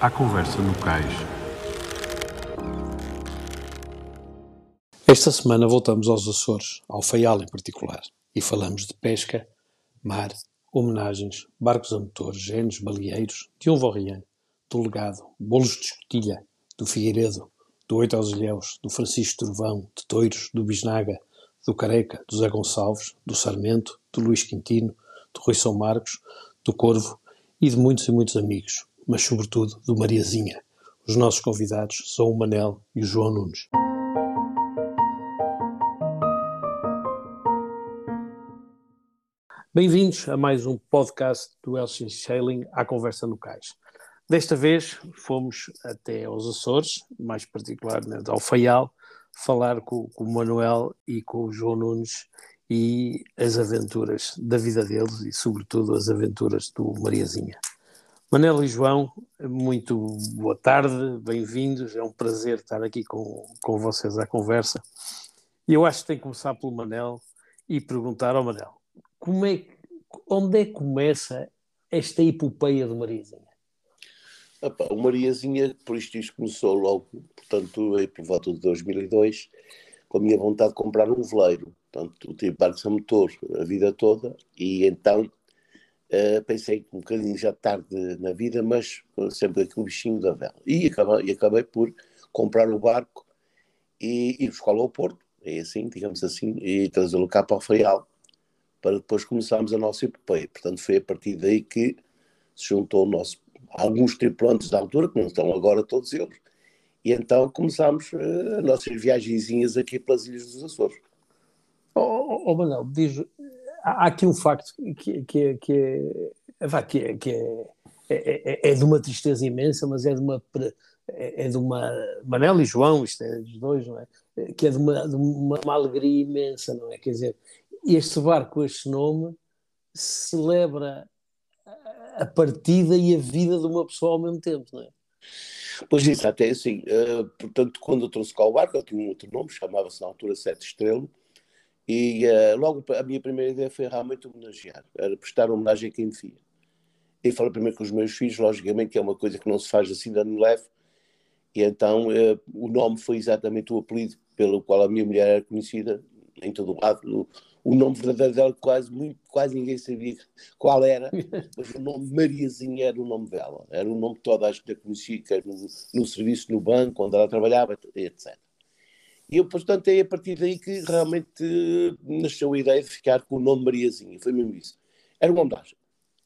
à conversa no cais. Esta semana voltamos aos Açores, ao Faial em particular, e falamos de pesca, mar, homenagens, barcos a motor, genes, baleeiros, de um Vorrian, do Legado, bolos de escotilha, do Figueiredo, do Oito aos Ilhéus, do Francisco Trovão, de Toiros, do Bisnaga, do Careca, do Zé Gonçalves, do Sarmento, do Luís Quintino, do Rui São Marcos, do Corvo e de muitos e muitos amigos, mas sobretudo do Mariazinha. Os nossos convidados são o Manel e o João Nunes. Bem-vindos a mais um podcast do LX Sailing à Conversa no Cais. Desta vez fomos até aos Açores, mais particularmente ao Faial, falar com, com, o Manuel e com o João Nunes e as aventuras da vida deles e, sobretudo, as aventuras do Mariazinha. Manel e João, muito boa tarde, bem-vindos. É um prazer estar aqui com, com vocês à conversa. E eu acho que tem que começar pelo Manel e perguntar ao Manel como é, onde é que começa esta epopeia do Mariazinha? O Mariazinha, por isto, isto começou logo, portanto, aí por volta de 2002, com a minha vontade de comprar um veleiro. Portanto, tive barcos a motor a vida toda e então Uh, pensei um bocadinho já tarde na vida, mas sempre aquele bichinho da vela. E acabei, e acabei por comprar o barco e ir buscar ao Porto, é assim, digamos assim, e trazê-lo cá para o Freial, para depois começarmos a nossa epopeia. Portanto, foi a partir daí que se juntou o nosso, alguns tripulantes da altura, que não estão agora todos eles, e então começámos uh, as nossas viagenzinhas aqui pelas Ilhas dos Açores. Oh, oh, oh Manuel, diz, há aqui um facto que, que, que, é, que, é, é, é, é, de uma tristeza imensa, mas é de uma é de uma Manel e João, isto é dos dois, não é? Que é de uma, de uma, uma alegria imensa, não é? Quer dizer, este barco este nome celebra a partida e a vida de uma pessoa ao mesmo tempo, não é? Pois isso, até assim, uh, portanto, quando eu trouxe cá o barco, eu tinha um outro nome, chamava-se na altura Sete Estrelo, e uh, logo a minha primeira ideia foi realmente homenagear, era prestar homenagem a quem me fia. E falei primeiro com os meus filhos, logicamente, que é uma coisa que não se faz assim de ano leve, e então uh, o nome foi exatamente o apelido pelo qual a minha mulher era conhecida em todo o lado. O, o nome verdadeiro dela quase, muito, quase ninguém sabia qual era, mas o nome Mariazinha era o nome dela, era o nome que toda a gente conhecia, que era no, no serviço no banco, onde ela trabalhava, etc. E eu, portanto, é a partir daí que realmente nasceu a ideia de ficar com o nome Mariazinha. Foi mesmo isso. Era uma homenagem.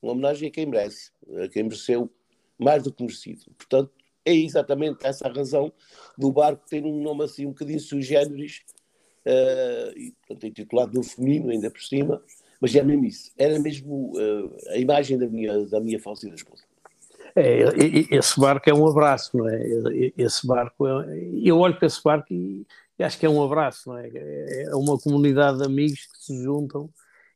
Uma homenagem a quem merece, a quem mereceu mais do que merecido. Portanto, é exatamente essa a razão do barco ter um nome assim um bocadinho sui generis, uh, e, portanto, intitulado no feminino, ainda por cima, mas é mesmo isso. Era mesmo uh, a imagem da minha, da minha falecida esposa. É, esse barco é um abraço, não é? Esse barco, é, eu olho para esse barco e acho que é um abraço, não é? É uma comunidade de amigos que se juntam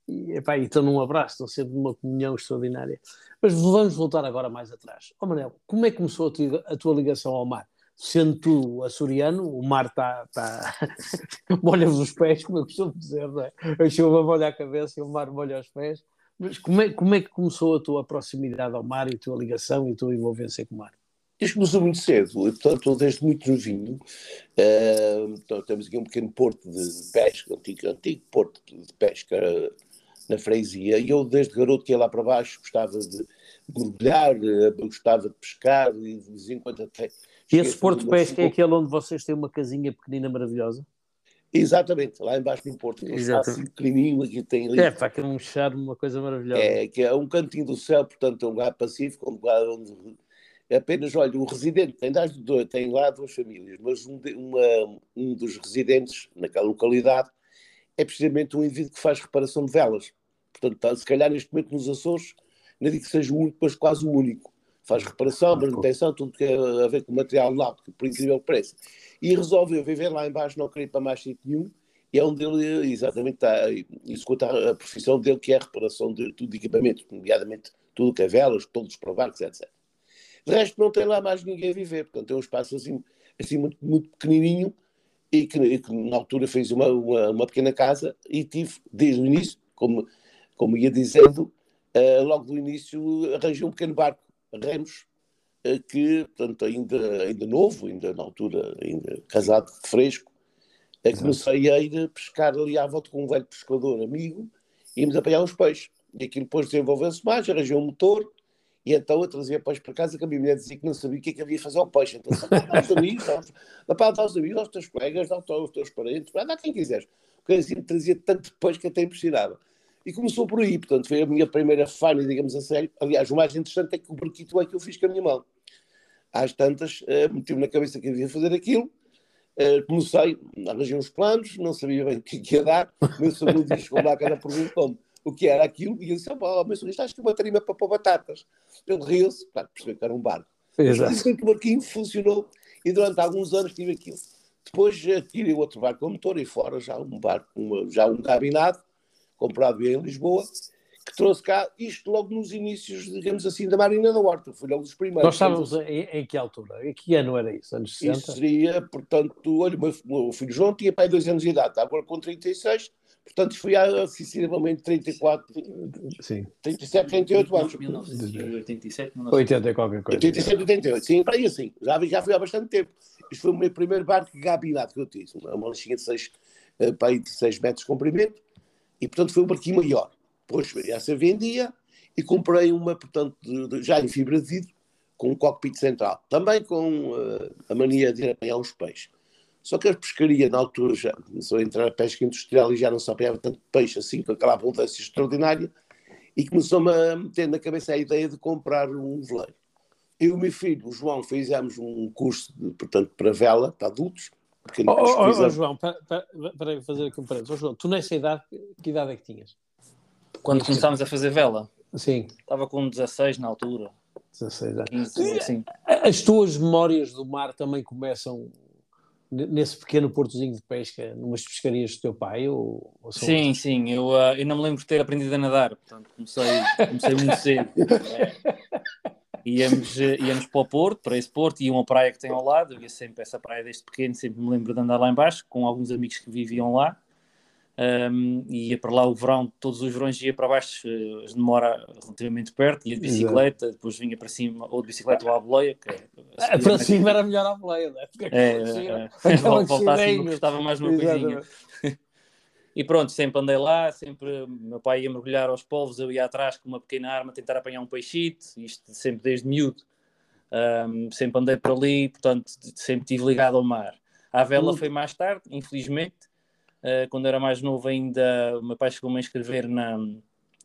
e, epá, e estão num abraço, estão sempre numa comunhão extraordinária. Mas vamos voltar agora mais atrás. Ó oh, Manel, como é que começou a, tua, a tua ligação ao mar? Sendo tu açoriano, o mar está. Tá... molha-vos os pés, como eu costumo dizer, não é? A chuva molha a cabeça e o mar molha os pés. Mas como é, como é que começou a tua proximidade ao mar e a tua ligação e a tua envolvência com o mar? Isto começou muito cedo, e, portanto, desde muito novinho, uh, então, temos aqui um pequeno porto de pesca, antigo, antigo porto de pesca na freguesia, e eu desde garoto que ia lá para baixo gostava de mergulhar, gostava de pescar, e de vez em quando até... E esse porto de pesca é aquele onde vocês têm uma casinha pequenina maravilhosa? Exatamente, lá embaixo no Porto, um espaço pequenininho, aqui tem ali. É, pá, que é um charme, uma coisa maravilhosa. É, que é um cantinho do céu, portanto, é um lugar pacífico, um lugar onde é apenas, olha, o residente tem, tem lá duas famílias, mas um, de, uma, um dos residentes naquela localidade é precisamente um indivíduo que faz reparação de velas. Portanto, tá, se calhar neste momento nos Açores, não digo que seja o único, mas quase o único. Faz reparação, manutenção, tudo que é a ver com material lá, por incrível que pareça. E resolveu viver lá embaixo, não queria para mais sítio nenhum, e é onde ele exatamente está, executa a profissão dele, que é a reparação de tudo de equipamentos, nomeadamente tudo que é velas, todos os barcos, etc. De resto, não tem lá mais ninguém a viver. Portanto, é um espaço assim, assim muito, muito pequenininho e que, e que, na altura fez uma, uma, uma, pequena casa e tive, desde o início, como, como ia dizendo, uh, logo do início arranjei um pequeno barco, remos, eh, que, portanto, ainda, ainda novo, ainda na altura, ainda casado, fresco, é comecei a ir pescar ali à volta com um velho pescador amigo, íamos apanhar uns peixes. E aquilo depois desenvolveu-se mais, arranjei um motor, e então eu trazia peixe para casa que a minha mulher dizia que não sabia o que é que havia fazer ao peixe. Então, dá aos amigos, dá aos amigos, aos teus colegas, dá aos teus parentes, dá a quem quiseres. Porque assim trazia tanto peixe que até impressionava. E começou por aí, portanto, foi a minha primeira falha, digamos a sério. Aliás, o mais interessante é que o barquito é que eu fiz com a minha mão. Às tantas, uh, meti-me na cabeça que havia fazer aquilo, Uh, comecei, arranjei uns planos, não sabia bem o que, ia dar, meu segundo dia chegou lá, cara perguntou-me o que era aquilo, e eu disse, oh, segundo, acho que uma tarima para pôr batatas. Ele riu-se, claro, percebeu que era um barco. Exato. Mas o barquinho funcionou, e durante alguns anos tive aquilo. Depois tirei outro barco com motor, e fora já um barco, uma, já um cabinado, comprado em Lisboa, que trouxe cá isto logo nos inícios, digamos assim, da Marina da Horta. Foi logo dos primeiros. Nós estávamos em, em, que altura? Em que ano era isso? Anos 60? Isso seria, portanto, olha, o meu, meu filho João tinha pai dois anos de idade, agora com 36, portanto foi há sensivelmente 34, sim. 37, 38 anos. 1987, 80 e qualquer coisa. 87, 88, sim, para aí assim, já, já foi há bastante tempo. Isto foi o meu primeiro barco gabinado que eu tive, uma, uma lanchinha de 6, eh, para aí de 6 metros de comprimento, e portanto foi um barquinho maior. Depois essa vendia e comprei uma, portanto, de, de, já em fibra de vidro, com um cockpit central. Também com uh, a mania de ir apanhar os peixes. Só que a pescaria, na altura, já começou a entrar a pesca industrial e já não se apanhava tanto peixe assim, com aquela abundância extraordinária, e começou-me a meter na cabeça a ideia de comprar um veleiro. Eu e o meu filho, o João, fizemos um curso, de, portanto, para vela, para adultos. Oh, oh, oh, João, para, para, para fazer aqui um parênteses. Oh, João, tu nessa idade, que idade é que tinhas? Quando começámos a fazer vela? Sim. Estava com 16 na altura. 16 anos. 15, sim. As tuas memórias do mar também começam nesse pequeno portozinho de pesca, numas pescarias do teu pai? Ou, ou sim, outros? sim. Eu, uh, eu não me lembro de ter aprendido a nadar, portanto comecei, comecei muito cedo. é. íamos, íamos para o Porto, para esse Porto, e uma praia que tem ao lado. Eu ia sempre essa praia desde pequeno, sempre me lembro de andar lá embaixo com alguns amigos que viviam lá um, ia para lá o verão, todos os verões ia para baixo, uh, demora relativamente perto, ia de bicicleta, Exato. depois vinha para cima, ou de bicicleta ou à boleia. Que, é, ah, para cima era melhor a boleia, não é? Porque é, é, é, voltar assim, gostava mais uma coisinha. E pronto, sempre andei lá, sempre meu pai ia mergulhar aos polvos, eu ia atrás com uma pequena arma tentar apanhar um peixito, isto sempre desde miúdo. Um, sempre andei por ali, portanto, sempre estive ligado ao mar. A vela foi mais tarde, infelizmente, quando era mais novo ainda, o meu pai chegou-me a inscrever na,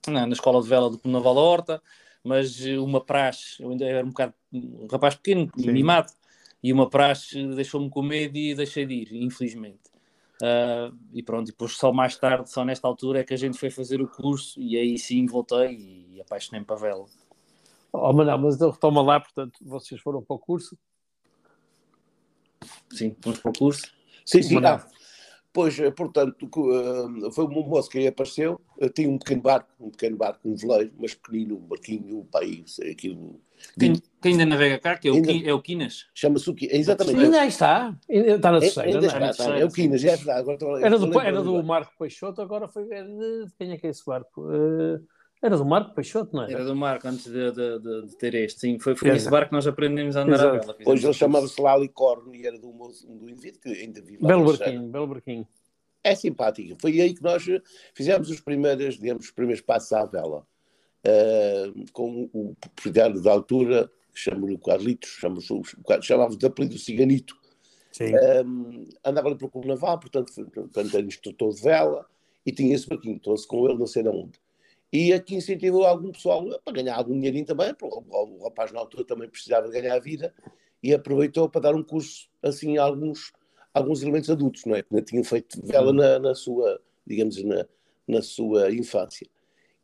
na, na, escola de vela do Naval da Horta, mas uma praxe, eu ainda era um bocado um rapaz pequeno, Sim. mimado, e uma praxe deixou-me com medo e deixei de ir, infelizmente. Uh, e pronto, depois só mais tarde, só nesta altura, é que a gente foi fazer o curso e aí sim voltei e, e apaixonei-me para a vela. Oh, mas não, mas retoma lá, portanto, vocês foram para o curso? Sim, fomos para o curso. Sim, sim, ah, Pois, eh, portanto, eh, foi um moço que aí apareceu, tinha um pequeno barco, um pequeno barco, um veleiro, mas pequenino, um barquinho, um país, aquilo. Quem, quem ainda navega cá, que é o, ainda, é o Quinas? Chama-se o Quinas, exatamente. Ainda está, está na terceira, ainda está, está, é o Quinas, é verdade. Agora, era do, era do Marco Peixoto, agora foi é de, quem é que é esse barco? Uh, era do Marco Peixoto, não é? Era do Marco, antes de, de, de, de ter este, sim. Foi, foi nesse barco que nós aprendemos a andar Exato. a vela. Pois ele chamava-se Lalicorno e era do, do indivíduo que ainda vive lá. Belo barquinho, belo barquinho. É simpático. Foi aí que nós fizemos os primeiros, digamos, os primeiros passos à vela. Uh, com o proprietário da altura, chamo-lhe Carlitos, chamava-se de apelido Ciganito. Um, andava ali para o Clube Naval, portanto, portanto era instrutor de vela e tinha esse barquinho, trouxe com ele não sei de onde. E aqui incentivou algum pessoal para ganhar algum dinheirinho também, porque o, rapaz na altura também precisava de ganhar a vida e aproveitou para dar um curso assim a alguns, alguns elementos adultos, não é? Que não tinham feito vela na, na sua, digamos, na, na sua infância.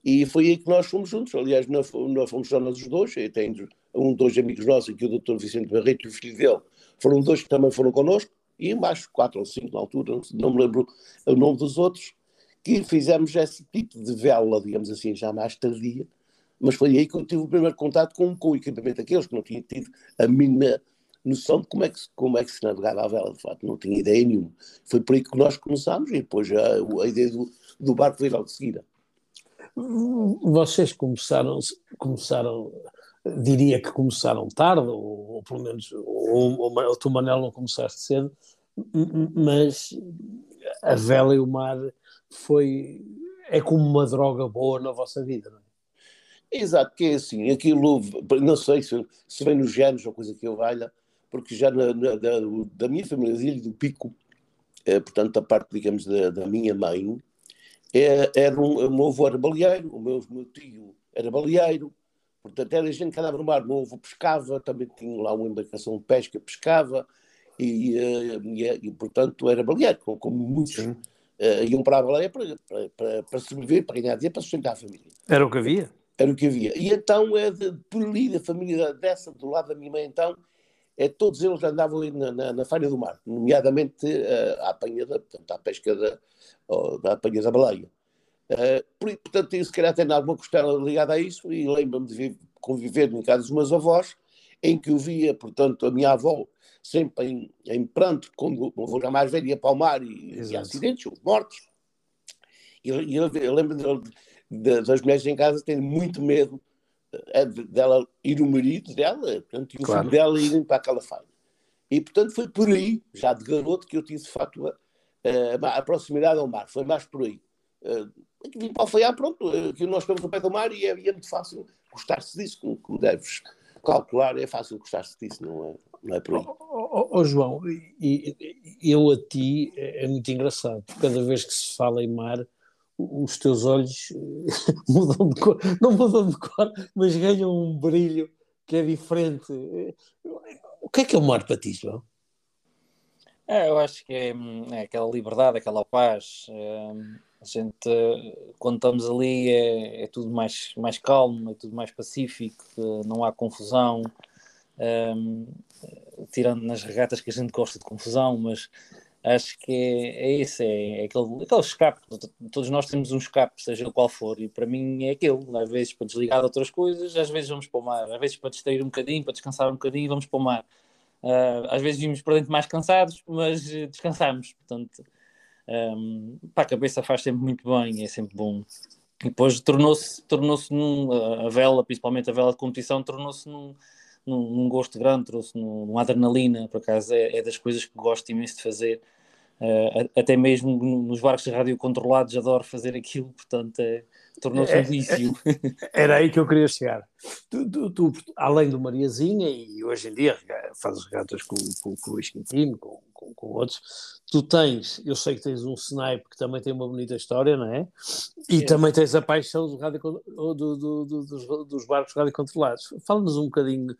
E foi aí que nós fomos juntos. Aliás, nós, fomos só nós os dois. Eu tenho um, dois amigos nossos, aqui o Dr. Vicente Barreto e o filho dele, foram dois que também foram connosco. E embaixo, quatro ou cinco na altura, não me lembro o nome dos outros, que fizemos esse tipo de vela, digamos assim, já mais tardia, mas foi aí que eu tive o primeiro contato com, com o equipamento daqueles que não tinha tido a mínima noção de como é que, como é que se navegava a vela, de facto, não tinha ideia nenhuma. Foi por aí que nós começámos e depois a, a ideia do, do barco veio logo de seguida. Vocês começaram, começaram diria que começaram tarde, ou, ou pelo menos, ou, ou, ou tu, Manel, não começaste cedo, mas a vela e o mar foi, é como uma droga boa na vossa vida, não é? Exato, que é assim, aquilo, não sei se, se vem nos genes ou coisa que eu valha, porque já na, na, da, da, minha família do Pico, é, portanto, da parte, digamos, da, da minha mãe, é, era um, o meu avô era baleeiro, o meu, meu tio era baleeiro, portanto, era gente que andava no mar, o meu avô pescava, também tinha lá uma embarcação de pesca, pescava, e, eh, e, e portanto, era baleeiro, como, como muitos uh, iam para a baleia para, para, para, sobreviver, para ganhar dinheiro, para sustentar a família. Era o que havia? Era o que havia. E então, é de, por ali, da família dessa, do lado da minha mãe, então, é, todos eles andavam ali na, na, na do Mar, nomeadamente uh, à apanha da, portanto, à pesca da, oh, da apanha da baleia. Uh, por, portanto, eu se calhar tenho alguma costela ligada a isso e lembro-me de conviver em casa dos meus avós, em que eu via, portanto, a minha avó sempre em, em pranto, quando o avô mais velho ia para o mar e, e acidentes, mortos. E eu, eu, eu lembro de, de, das mulheres em casa terem muito medo eh, dela ir o marido dela, portanto, e o claro. filho dela irem para aquela feira. E, portanto, foi por aí, já de garoto, que eu tive, de facto, a, a, a proximidade ao mar. Foi mais por aí. Uh, vim para o Faiá, pronto, uh, que nós estamos no pé do mar e é, é muito fácil gostar-se disso, como, como, deves calcular, é fácil gostar-se disso, não é, não é por aí. Oh, oh, oh João, eu a ti é, é muito engraçado, porque cada vez que se fala em mar, os teus olhos mudam de cor, não mudam de cor, mas ganham um brilho que é diferente. O que é que é o mar para ti, João? É, eu acho que é, é, aquela liberdade, aquela paz. É, a gente, quando estamos ali, é, é, tudo mais, mais calmo, é tudo mais pacífico, não há confusão. É, tirando nas regatas que a gente gosta de confusão, mas acho que é, é isso, é, é aquele, aquele escape. Todos nós temos um escape, seja ele qual for, e para mim é aquele. Às vezes para desligar de outras coisas, às vezes vamos para o mar, às vezes para distrair um bocadinho, para descansar um bocadinho, vamos para o mar. Uh, às vezes vimos para dentro mais cansados, mas uh, descansamos. Portanto, um, para a cabeça faz sempre muito bem, é sempre bom. E depois tornou-se tornou num, a vela, principalmente a vela de competição, tornou-se num, num, num, gosto grande, trouxe numa adrenalina, por acaso é, é das coisas que gosto imenso de fazer. Uh, até mesmo nos barcos de rádio controlados adoro fazer aquilo, portanto é, tornou-se um é, vício. É, era aí que eu queria chegar. Tu, tu, tu, além do Mariazinha, e hoje em dia fazes regatas com, com, com o Luís Quintino, com, com, com, outros, tu tens, eu sei que tens um snipe que também tem uma bonita história, não é? E é. também tens a paixão do rádio, do, do, do, dos, dos barcos radiocontrolados. Fala-nos um bocadinho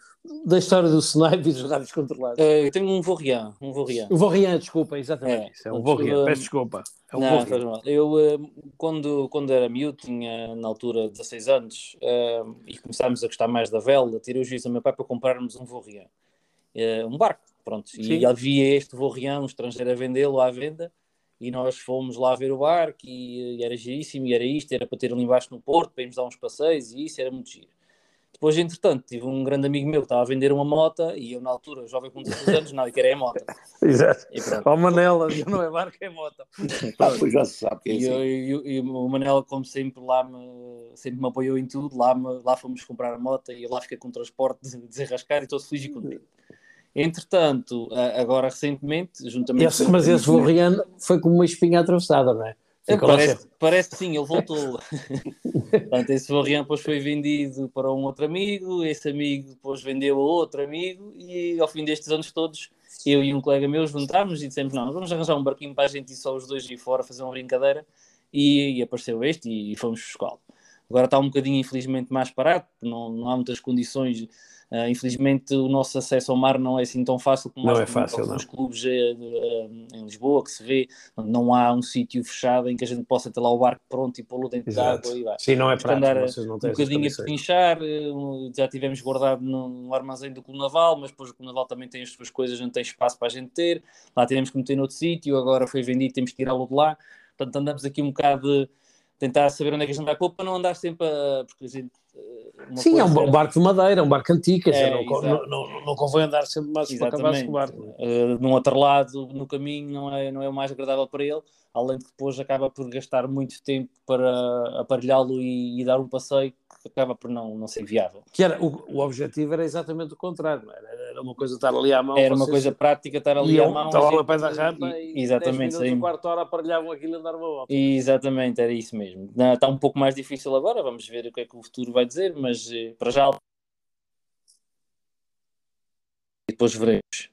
da história do snipe e dos rádios controlados. Eu tenho um Vorrian, um Vorrian. Vorrian, desculpa, exatamente. É, isso, é um Vorrian, peço desculpa. É não, Eu, uh, quando, quando era miúdo, tinha na altura 16 anos, uh, e começámos a gostar mais da vela, tirei o juiz ao meu pai para comprarmos um Vorrian. um barco Pronto, Sim. e havia este Vorrião, um estrangeiro a vendê-lo à venda, e nós fomos lá ver o barco e, e, era giríssimo, e era isto, era para ter ali embaixo no Porto, para irmos dar uns passeios, e isso era muito giro. Depois, entretanto, tive um grande amigo meu que estava a vender uma moto, e eu na altura, jovem com 16 anos, nada que era a moto. Exato. Ó oh, Manela, não é barco, é moto. ah, pois já se sabe que é e, assim. e, e, o Manela, como sempre, lá me, sempre me apoiou em tudo, lá, me, lá fomos comprar a moto, e lá fiquei com o transporte desenrascado e estou feliz e contente. Entretanto, agora recentemente, juntamente. Esse, mas esse Vorriano foi como uma espinha atravessada, não é? É parece, sim, ele voltou. Portanto, esse Vorriano depois foi vendido para um outro amigo, esse amigo depois vendeu a outro amigo, e ao fim destes anos todos, eu e um colega meu juntámos e dissemos: não, vamos arranjar um barquinho para a gente ir só os dois ir fora fazer uma brincadeira. E, e apareceu este e, e fomos buscá-lo. Agora está um bocadinho, infelizmente, mais parado, não, não há muitas condições Uh, infelizmente o nosso acesso ao mar não é assim tão fácil como não é fácil, não. nos clubes uh, em Lisboa que se vê, não há um sítio fechado em que a gente possa ter lá o barco pronto e pô-lo dentro de água e vai. Sim, não é prático, andar vocês não têm um bocadinho a pinchar, já tivemos guardado no, armazém do Clube Naval, mas depois o Clube Naval também tem as suas coisas, não tem espaço para a gente ter, lá tivemos que meter noutro sítio, agora foi vendido, temos que tirá-lo de lá, portanto andamos aqui um bocado de tentar saber onde é que a gente vai pôr para não andar sempre a... porque a gente Sim, coisa... é um barco de madeira, um barco antigo, é, não, não, não, não, convém andar sempre mais para com o barco. Uh, num outro lado, no caminho, não é, não é o mais agradável para ele, além de que depois acaba por gastar muito tempo para aparelhá-lo e, e, dar um passeio acaba por não, não ser viável. Que era, o, o objetivo era exatamente o contrário, era, era uma coisa estar ali à mão. Era uma coisa prática estar ali à mão. Estavam ao pé da rampa e, e exatamente, 10 minutos, quarto hora aparelhavam aquilo e andaram uma volta. Exatamente, era isso mesmo. Está um pouco mais difícil agora, vamos ver o que é que o futuro vai dizer, mas eh, para já. E depois veremos.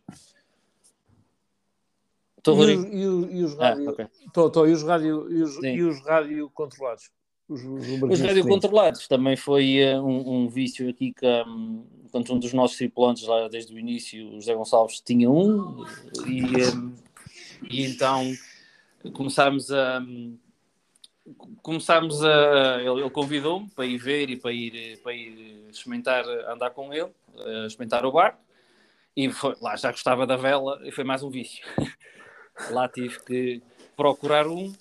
Estou e, os, e, e os rádio, ah, okay. tô, tô, e os rádio, e os, e os rádio controlados? Os, os, os controlados também foi uh, um, um, vício aqui que um, um dos nossos tripulantes lá desde o início, o José Gonçalves, tinha um e, um, e então começámos a começámos a ele, ele convidou-me para ir ver e para ir para ir experimentar andar com ele, uh, experimentar o barco e foi, lá já gostava da vela e foi mais um vício. lá tive que procurar um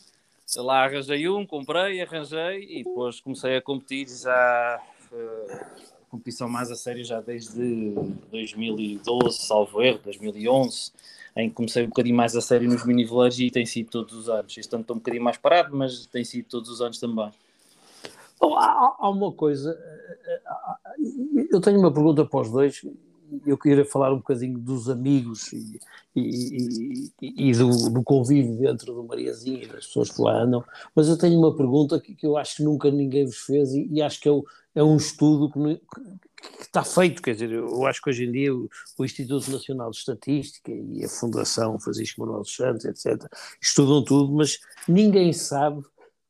lá arranjei um, comprei, arranjei e depois comecei a competir já uh, competição mais a sério já desde 2012, salvo erro, 2011 em que comecei um bocadinho mais a sério nos mini e tem sido todos os anos. Este ano estou um bocadinho mais parado, mas tem sido todos os anos também. Há, há, uma coisa, eh, eh, eu tenho uma pergunta para os dois eu queria falar um bocadinho dos amigos e, e, e, e do, do, convívio dentro do Mariazinha e das pessoas que lá andam, mas eu tenho uma pergunta que, que eu acho que nunca ninguém vos fez e, acho que é, o, é um estudo que, que, está feito, quer dizer, eu acho que hoje em dia o, o, Instituto Nacional de Estatística e a Fundação Francisco Manuel dos Santos, etc., estudam tudo, mas ninguém sabe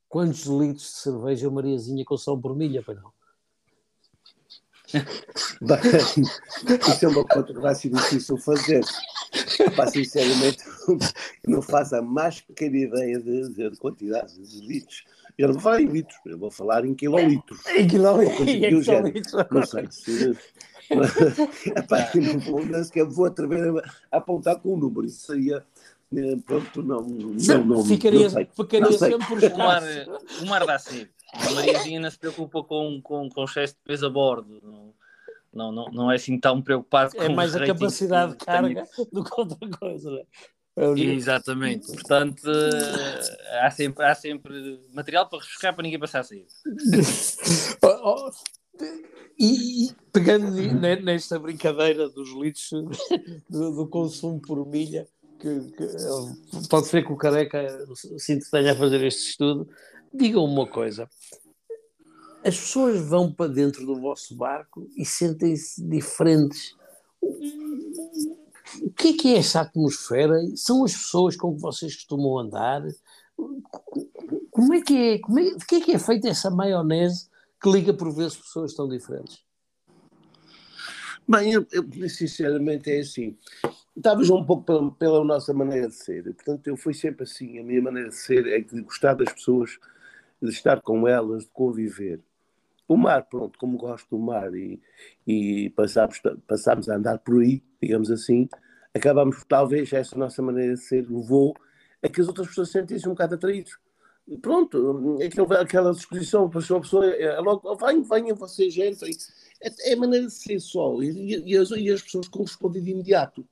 quantos litros de cerveja a Mariazinha consome por milha, para não. Isso é uma conta que vai ser difícil fazer. Pá, sinceramente, não faço a mais pequena ideia de, de, de quantidade de litros. Eu não vou falar em litros, eu vou falar em quilolitros. Em quilolitros. Não sei se. Epá, não, não sequer vou atrever a apontar com o um número. Isso seria. Eh, pronto, não. não, não ficaria, não ficaria não sempre por o mar, o mar dá cedo. A Mariazinha se preocupa com, com, com excesso de peso a bordo. Não, não, não, não é assim tão preocupado é com É mais a capacidade de carga do que outra coisa, não é? É Exatamente, portanto há, sempre, há sempre material para refrescar para ninguém passar a sair. Oh, oh, e, e, pegando nesta brincadeira dos litros do, do consumo por milha, que, que, pode ser que o careca se tenha a fazer este estudo, digam uma coisa: as pessoas vão para dentro do vosso barco e sentem-se diferentes. O que é que é essa atmosfera? São as pessoas com que vocês costumam andar? Como é que é? Como é de que é que é feita essa maionese que liga por vezes pessoas tão diferentes? Bem, eu, eu sinceramente é assim. Talvez um pouco pela, pela, nossa maneira de ser. Portanto, eu fui sempre assim. A minha maneira de ser é de gostar das pessoas, de estar com elas, de conviver. O mar, pronto, como gosto do mar e, e passámos, passámos a andar por aí, digamos assim, acabamos, talvez, essa nossa maneira de ser levou a que as outras pessoas sentem-se um bocado atraídos. Pronto, aquela, aquela disposição para uma pessoa, é, é logo, venham, venham, vocês entrem. É, é a maneira de ser só, e, e, as, e as pessoas correspondem de imediato.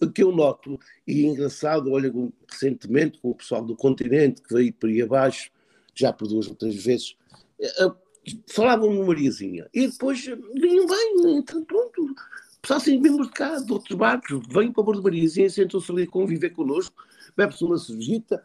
O que eu noto, e é engraçado, olha, recentemente com o pessoal do continente que veio por aí abaixo, já por duas ou três vezes, é, falavam no Mariazinha e depois vinham bem, então pronto, assim membros de cá, de outros barcos, vêm para Bordo de Mariazinha, sentam-se ali a conviver connosco, bebe-se uma cervejita.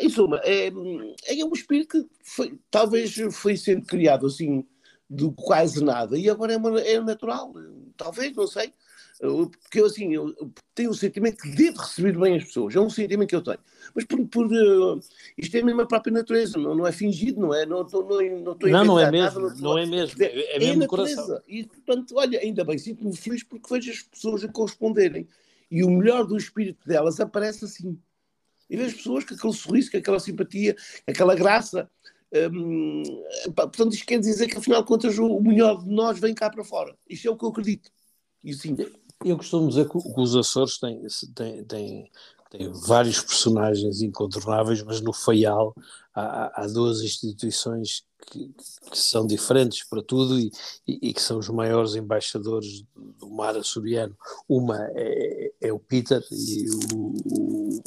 Em suma, é, é um espírito que foi, talvez foi sendo criado assim, do quase nada, e agora é, uma, é natural, talvez, não sei. Porque eu, assim, eu tenho o sentimento que devo receber bem as pessoas, é um sentimento que eu tenho. Mas por, por uh, isto é a minha própria natureza, não, não é fingido, não é? Não estou não, não, não, não é mesmo, nada, não, não é mesmo, é, é, é mesmo é coração. E portanto, olha, ainda bem, sinto-me feliz porque vejo as pessoas a corresponderem. E o melhor do espírito delas aparece assim. E vejo pessoas com aquele sorriso, com aquela simpatia, com aquela graça. Hum, portanto, isto quer dizer que, afinal de contas, o melhor de nós vem cá para fora. Isto é o que eu acredito. E sim. Eu costumo dizer que, os Açores têm, têm, têm, têm vários personagens incontornáveis, mas no Faial há, há duas instituições que, que, são diferentes para tudo e, e, que são os maiores embaixadores do mar açoriano. Uma é, é o Peter e o, o,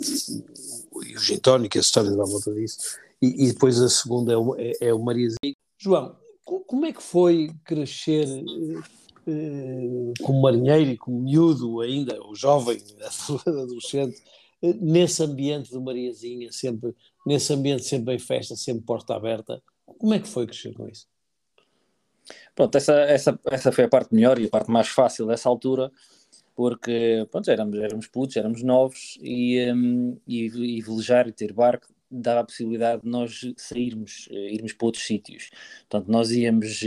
o, e o Gintoni, que a história dá volta disso, e, e, depois a segunda é o, é, é o Mariazinho. João, como é que foi crescer eh, como marinheiro e como miúdo ainda, ou jovem, adolescente, eh, nesse ambiente do Mariazinha, sempre, nesse ambiente sempre em festa, sempre porta aberta. Como é que foi crescer com isso? Pronto, essa, essa, essa foi a parte melhor e a parte mais fácil dessa altura, porque pronto, éramos, éramos putos, éramos novos e, um, e, e velejar e ter barco dava a possibilidade de nós sairmos, uh, irmos para outros sítios. Portanto, nós íamos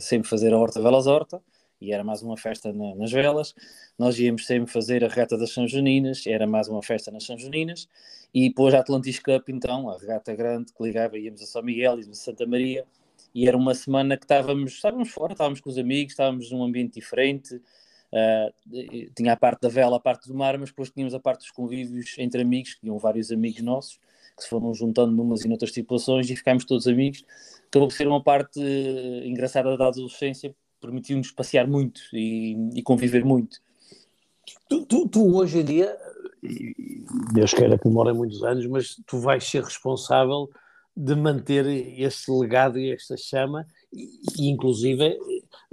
sempre fazer a Horta Velas Horta, e era mais uma festa na, nas velas. Nós íamos sempre fazer a regata das São Juninas, era mais uma festa nas São Juninas. E depois a Atlantis Cup, então, a regata grande que ligava, íamos a São Miguel, íamos a Santa Maria. E era uma semana que estávamos, estávamos fora, estávamos com os amigos, estávamos num ambiente diferente. Uh, tinha a parte da vela, a parte do mar, mas depois tínhamos a parte dos convívios entre amigos, que iam vários amigos nossos, que se foram juntando numas e noutras situações e ficámos todos amigos. Acabou por ser uma parte engraçada da adolescência, permitiu-nos passear muito e, e, conviver muito. Tu, tu, tu, hoje em dia, Deus queira que demore muitos anos, mas tu vais ser responsável de manter este legado e esta chama, e, inclusive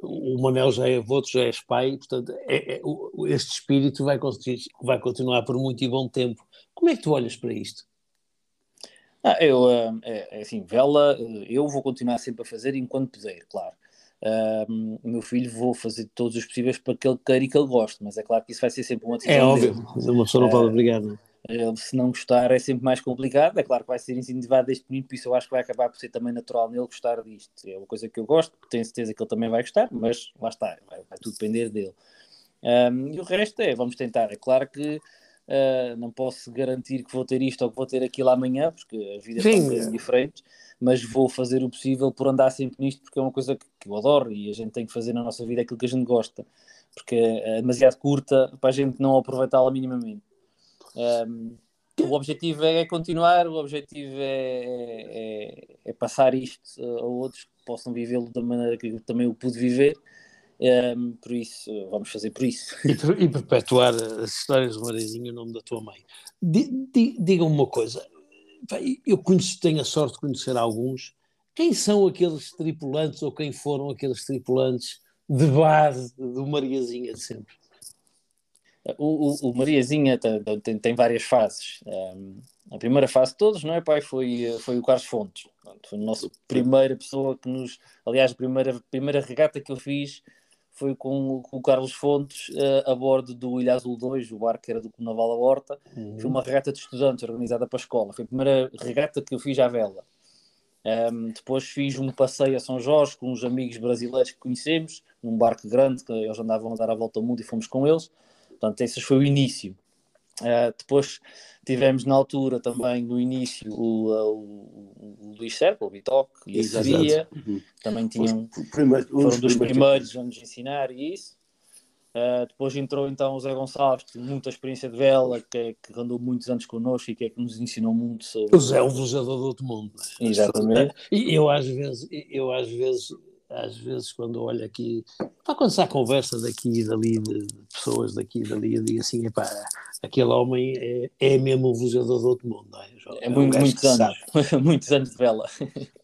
o Manel já é avô, já és pai, portanto é, é, este espírito vai, vai continuar por muito e bom tempo. Como é que tu olhas para isto? Ah, eu, é, é, assim, vela, eu vou continuar sempre a fazer enquanto puder, claro o meu filho vou fazer todos os possíveis para que ele queira e que ele goste, mas é claro que isso vai ser sempre uma decisão. É óbvio, dele. uma pessoa não pode obrigar. Não? Ele, se não gostar, é sempre mais complicado. É claro que vai ser incentivado desde pequenino, por isso eu acho que vai acabar por ser também natural nele gostar disto. É uma coisa que eu gosto, tenho certeza que ele também vai gostar, mas lá está, vai, vai tudo depender dele. Um, e o resto é, vamos tentar. É claro que uh, não posso garantir que vou ter isto ou que vou ter aquilo amanhã, porque a vida Sim. é diferente mas vou fazer o possível por andar sempre nisto, porque é uma coisa que, que eu adoro e a gente tem que fazer na nossa vida aquilo que a gente gosta, porque é demasiado curta para a gente não aproveitá-la minimamente. Um, o objetivo é continuar, o objetivo é, é, é passar isto a outros que possam vivê-lo da maneira que eu também o pude viver. Um, por isso, vamos fazer por isso. E, e perpetuar as histórias do Marezinho em nome da tua mãe. Diga-me uma coisa: eu conheço, tenho a sorte de conhecer alguns. Quem são aqueles tripulantes ou quem foram aqueles tripulantes de base do Mariazinha de sempre? O, o, o Mariazinha tem, tem, várias fases. Um, a primeira fase de todos, não é, pai? Foi, foi o Carlos Fontes. Foi a nossa primeira pessoa que nos. Aliás, a primeira, primeira regata que eu fiz foi com, com o Carlos Fontes uh, a bordo do Ilha Azul 2, o barco que era do Naval da Horta. Uhum. Foi uma regata de estudantes organizada para a escola. Foi a primeira regata que eu fiz à vela. Um, depois fiz um passeio a São Jorge com uns amigos brasileiros que conhecemos, num barco grande, que eles andavam a dar a volta ao mundo e fomos com eles. Portanto, esse foi o início. Uh, depois tivemos na altura também no início o, o, o Luís Serpa, o Bitoque e a Sabia, uhum. também tinham, os primeiros, foram dos primeiros a nos ensinar e isso. Uh, depois entrou então o Zé Gonçalves, que tem muita experiência de vela, que, é, que andou muitos anos connosco e que é que nos ensinou muito sobre. O Zé é um velejador do outro mundo. Exatamente. E eu às vezes, eu às vezes às vezes quando olho aqui, para quando se há conversa daqui e dali, de pessoas daqui e dali, eu digo assim, epá, aquele homem é, é mesmo um velejador do outro mundo, não é? É, é muito, um muitos anos, muitos anos de vela.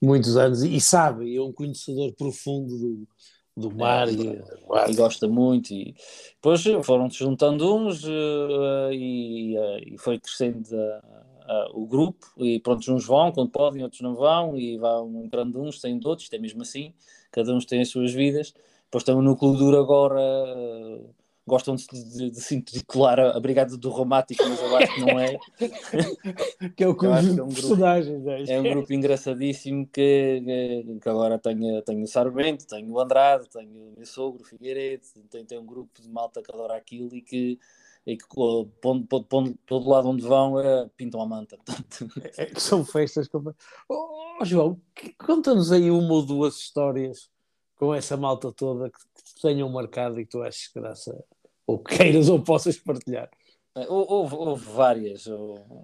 Muitos anos, e sabe, é um conhecedor profundo do, do mar, é, e, e, gosta muito e depois foram-se juntando uns uh, e, uh, e, foi crescendo uh, o grupo e pronto, uns vão quando podem, outros não vão e vão entrando uns, saindo outros, é mesmo assim cada um tem as suas vidas. Depois estão no Clube Duro agora, uh, gostam de, de, de se intitular a, Brigada do Romântico, mas eu acho que não é. que é o conjunto é um personagens. É. é um grupo engraçadíssimo que, que, agora tenho, tenho o Sarmento, tenho o Andrade, tenho o meu sogro, o Figueiredo, tem, tem um grupo de malta que adora aquilo e que e que pondo, pondo, todo lado onde vão é, pintam a manta. É, é são festas. Como... Oh, oh, João, conta-nos aí uma ou duas histórias com essa malta toda que, que tenham marcado e que tu achas graça, ou queiras ou possas partilhar. Houve, houve várias,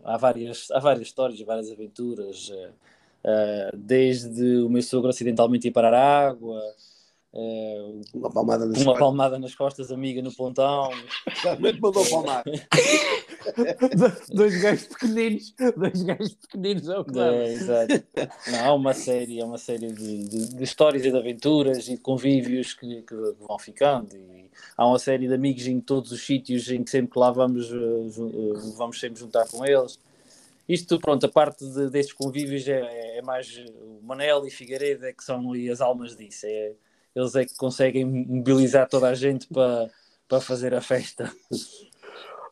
há várias, há várias histórias, várias aventuras. uh, desde o meu sogro acidentalmente ir parar água, uh, uma, palmada nas, uma palmada nas costas, amiga no pontão. Realmente mandou palmar. dois gajos pequeninos, dois gajos pequeninos, é o que é, exato. Não, há uma série, é uma série de, de, de, histórias e de aventuras e de convívios que, que, vão ficando. E há uma série de amigos em todos os sítios em que sempre que lá vamos, eh, vamos sempre juntar com eles. Isto, pronto, a parte de, destes convívios é, é, mais o Manel e Figueiredo é que são ali as almas disso. É, eles é que conseguem mobilizar toda a gente para, para fazer a festa.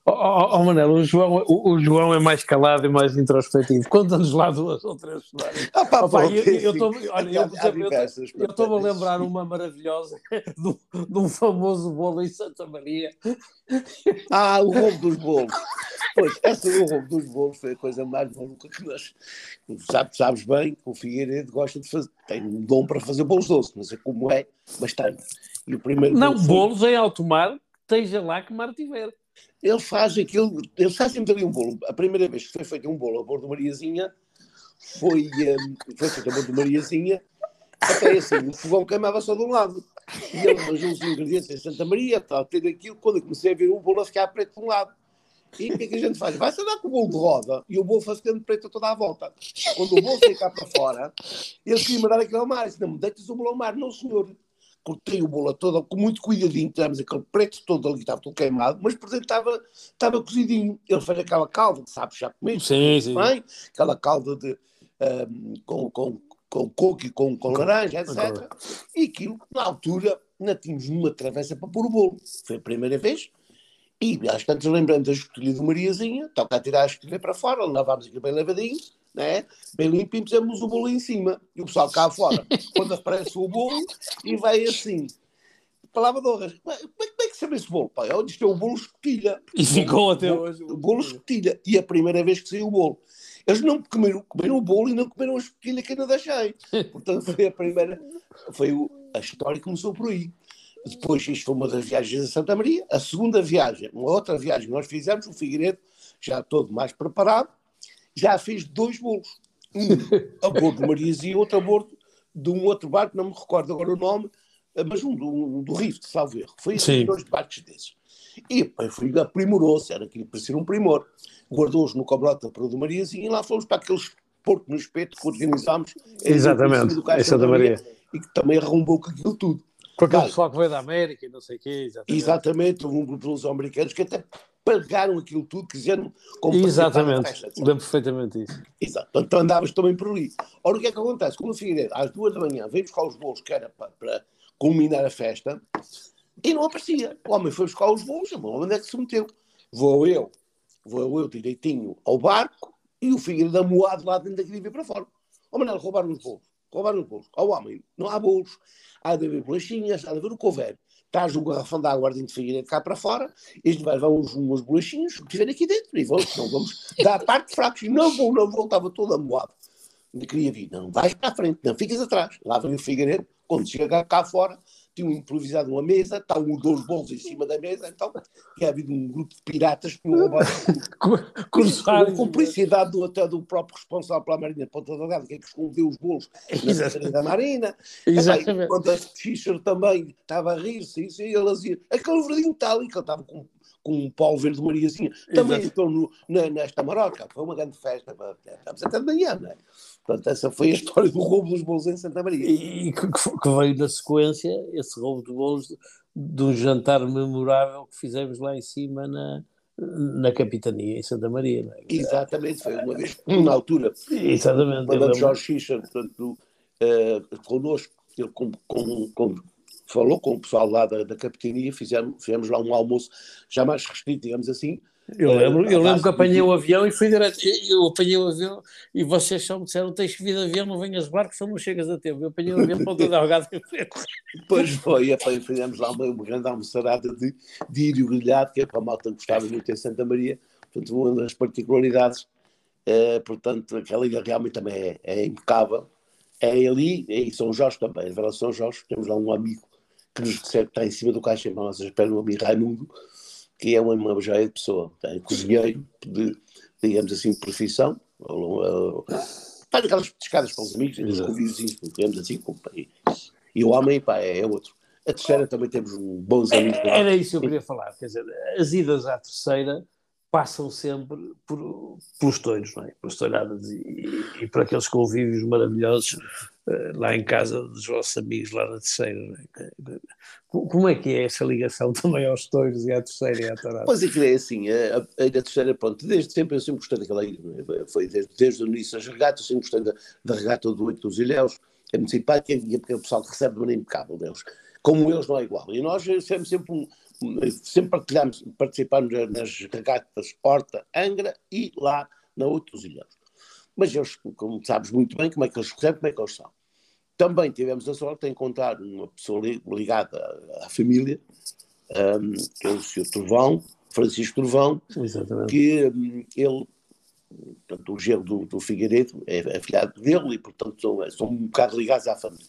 Oh, oh, oh Manel, o João, o, o, João é mais calado e mais introspectivo. Conta-nos lá duas ou três histórias. Ah, pá, Opa, eu estou-me a lembrar uma maravilhosa de, de, um famoso bolo em Santa Maria. Ah, o roubo dos bolos. Pois, essa do roubo dos bolos foi a coisa mais maluca que nós. Sabes, sabes bem que o Figueiredo gosta de fazer, tem um dom para fazer bolos doces, não sei como é, mas tem. E o primeiro não, bolos foi... em alto mar, esteja lá que mar tiver ele faz aquilo, ele faz sempre ali um bolo. A primeira vez que foi feito um bolo a bordo de Mariazinha foi, um, foi feito a bordo de Mariazinha, até assim, o fogão queimava só de um lado. E ele arranjou os ingredientes em Santa Maria, tal, ter aquilo, quando eu comecei a ver o bolo a ficar preto de um lado. E o que é que a gente faz? Vai-se andar com o bolo de roda e o bolo foi ficando preto toda a volta. Quando o bolo fica para fora, ele queria mandar aquilo ao mar. Disse, não me deites o bolo ao mar. Não, senhor cortei o bolo todo com muito cuidadinho, tivemos aquele preto todo ali, estava todo queimado, mas por dentro estava, estava cozidinho. Ele fez aquela calda, sabes, já comigo, sim, sim. Bem, aquela calda de, um, com, com, com coco e com, com laranja, etc. E aquilo, na altura, ainda tínhamos uma travessa para pôr o bolo. Foi a primeira vez. E às tantas lembrando da escotilha do Mariazinha, toca a tirar a escotilha para fora, lavámos aquilo bem lavadinho, né? bem limpo e pusemos o bolo em cima. E o pessoal cá fora, quando aparece o bolo, e vai assim. Palavra de honra. Como é, como é que se chama esse bolo? Pai, onde está o bolo escotilha. E ficou até hoje. O bolo escotilha. E a primeira vez que saiu o bolo. Eles não comeram, comeram o bolo e não comeram a escotilha que ainda deixei. Portanto, foi a primeira. Foi o, a história começou por aí. Depois, isto foi uma das viagens a Santa Maria. A segunda viagem, uma outra viagem que nós fizemos, o Figueiredo, já todo mais preparado, já fez dois bolos. Um a bordo de Mariazinha e outro a bordo de um outro barco, não me recordo agora o nome, mas um do, do Rift, salvo erro. Foi assim, dois barcos desses. E depois foi aprimorou-se, era aquilo parecia um primor. Guardou-os no cobrota para o do Mariazinha e lá fomos para aqueles porco no espeto que organizámos. Exatamente, essa da Maria. E que também arrombou com aquilo tudo. Com aquele pessoal que veio da América e não sei o quê. Exatamente. exatamente, houve um grupo de americanos que até pagaram aquilo tudo, quiseram Exatamente, lembro perfeitamente isso. Exato, então andavas também por ali. Ora, o que é que acontece? Como o Figueiredo, às duas da manhã, veio buscar os bolos que era para, para culminar a festa, e não aparecia. O homem foi buscar os bolos, onde é que se meteu? Vou eu, vou eu direitinho ao barco, e o Figueiredo amoado lá dentro daquele vir para fora. Ó, Manel, roubaram os bolos. Roubaram os bolos. Ao homem, não há bolos. Há de haver bolachinhas, há de haver o couver traz um garrafão de água ardente de Figueiredo cá para fora, eles vão uns, uns bolachinhos que tiverem aqui dentro, e vão, não vamos dar parte fracos, e não vou, não vou, estava todo amoado. Queria vir, não, vais para a frente, não ficas atrás. Lá vem o Figueiredo, quando chega cá fora, tinham improvisado uma mesa, estavam dois bolos em cima da mesa, então tinha havido um grupo de piratas que tinham roubado. com cumplicidade do, até do próprio responsável pela Marinha de Ponta Delgada, que é que escondeu os bolos na da Marina. Exatamente. Quando a Fischer também estava a rir-se, e ele dizia, aquele verdinho está ali, que ele estava com com um pau verde mariazinha, também estou no, na, nesta maroca. Foi uma grande festa, estamos até de manhã, não é? Portanto, essa foi a história do roubo dos bolos em Santa Maria. E, que, que, veio na sequência, esse roubo de bolos, de um jantar memorável que fizemos lá em cima na, na capitania em Santa Maria. É? Exatamente, foi uma vez, na altura. Exatamente. Quando Jorge Xixer, portanto, uh, connosco, ele com, com, com falou com o pessoal lá da, da capitania, fizemos, fizemos lá um almoço já mais restrito, digamos assim, eu lembro, eu lembro que apanhei o avião e fui direto. Eu apanhei o avião e vocês só me disseram: tens que vir de avião, não venhas de barco, só não chegas a tempo. Eu apanhei o avião para o Delgado Pois foi, e fizemos lá uma, uma grande almoçarada de, de írio grelhado, que é para a malta que gostava muito em Santa Maria. Portanto, uma das particularidades, é, portanto, aquela ilha realmente também é, é impecável. É ali, e em São Jorge também, em Vila São Jorge, temos lá um amigo que nos recebe, está em cima do caixa, em nossas espera o amigo Raimundo que é uma, uma joia de pessoa. Tem cozinheiro, de, digamos assim, profissão, faz aquelas pescadas para os amigos, os convívios, digamos assim, e o homem, pá, é, é outro. A terceira também temos bons amigos. Era isso que eu queria falar, quer dizer, as idas à terceira passam sempre por, pelos touros, não é? Pelas touradas e, e por aqueles convívios maravilhosos uh, lá em casa dos vossos amigos lá na terceira. É? Como é que é essa ligação também aos touros e à terceira e à tourada? Pois é que é assim, a, a, a terceira, pronto, desde sempre eu sempre gostei daquela ilha, é? foi desde, desde o início das regatas, sempre gostei da, da regata do Oito dos Ilhéus, é muito simpática e é o pessoal recebe de maneira impecável deles. Como eles não é igual. E nós sempre, sempre um, sempre participamos nas regatas Horta, Angra e lá na Outros Ilhéus. Mas eles, como sabes muito bem, como é que eles recebem, como é que eles são. Também tivemos a sorte de encontrar uma pessoa ligada à família, um, que é o Sr. Turvão, Francisco Exatamente. que um, ele, portanto, o gelo do, do Figueiredo é, é filhado dele e, portanto, são, são um bocado ligados à família.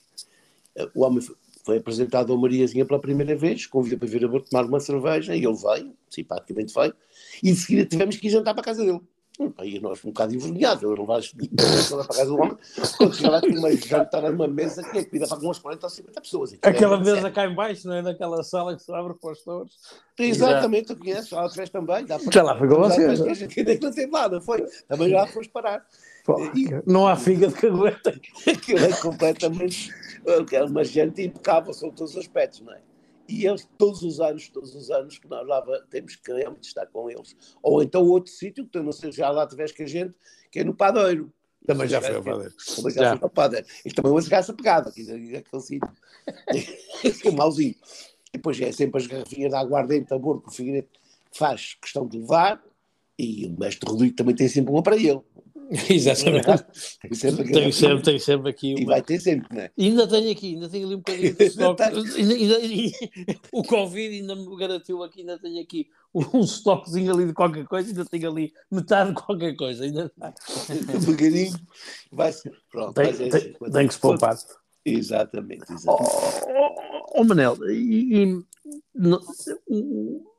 O homem foi apresentado ao Mariazinha pela primeira vez, convidou para vir a tomar uma cerveja, e ele veio, simpaticamente veio, e de seguida tivemos que ir jantar para a casa dele. Aí nós um bocado envergonhados, eu levar para a casa do homem, quando chegar lá tinha uma jantar numa mesa que é comida para umas 40 ou 50 pessoas. Aquela é, mesa é. cá em baixo, não é? Naquela sala que se abre para os touros. Exatamente, tu conheces, lá fez também. Dá para, já lá foi com vocês. A gente ainda não teve nada, foi. Também já foste parar. Pô, e, não há figa de cagueta. Aquilo é completamente é uma gente impecável sobre todos os aspectos, não é? E eles, todos os anos, todos os anos que nós lá temos que realmente estar com eles. Ou então outro sítio, que tu não sei, já lá tiveste com a gente, que é no Padeiro. Também já foi ao Padeiro. Também já, já. foi ao Padeiro. E também uma desgraça pegada, aquele sítio. que é mauzinho. E depois é sempre as garrafinhas de aguardente, amor, que o Figueiredo faz questão de levar, e o mestre Rodrigo também tem sempre uma para ele. Exatamente. Tem sempre, tem sempre, tem sempre aqui. Uma... E vai ter sempre, não é? E ainda tenho aqui, ainda tenho ali um bocadinho de estoque. ainda, ainda, o Covid ainda me garantiu aqui, ainda tenho aqui um estoquezinho ali de qualquer coisa, ainda tenho ali metade de qualquer coisa. Ainda um bocadinho. Vai ser. Pronto, tem, tem, assim, tem que se poupar. Exatamente, exatamente. Oh, oh, oh Manel, e, e, no,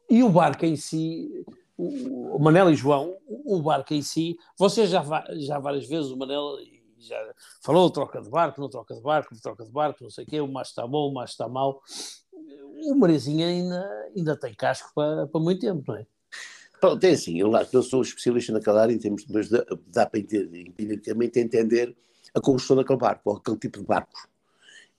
e o barco em si o, Manel e João, o barco em si, você já, já várias vezes, o Manel já falou troca de barco, não troca de barco, troca de barco, não sei o quê, o mais está bom, o mais está mal. O Marizinho ainda, ainda tem casco para, para muito tempo, não é? Pronto, é assim, eu, eu sou especialista naquela área em termos de, dá para entender, empiricamente entender a construção daquele barco, ou aquele tipo de barco.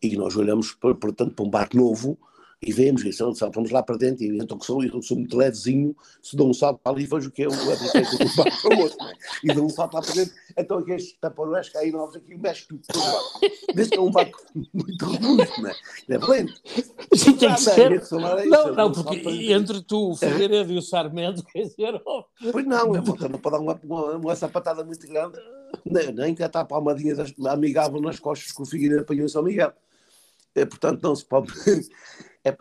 E nós olhamos, portanto, para um barco novo, e vemos isso, vamos lá para dentro, e então que sou, eu sou muito levezinho, se dou um salto para ali, vejo que é o abacete do barco famoso, né? e dou um salto lá para dentro, então aqui este taparoés aí novos aqui, mexe tudo, tudo barco. Vê que é um barco muito robusto, né? é lento. Sim, tem que ser. Não, não, porque entre tu, o Figueiredo e o Sarmento, quer dizer... Oh. Pois não, eu vou para dar uma, uma, uma sapatada muito grande, nem, nem que está a palmadinha amigável nas costas que o Figueiredo apanhou em São Miguel. É, portanto, não se pode.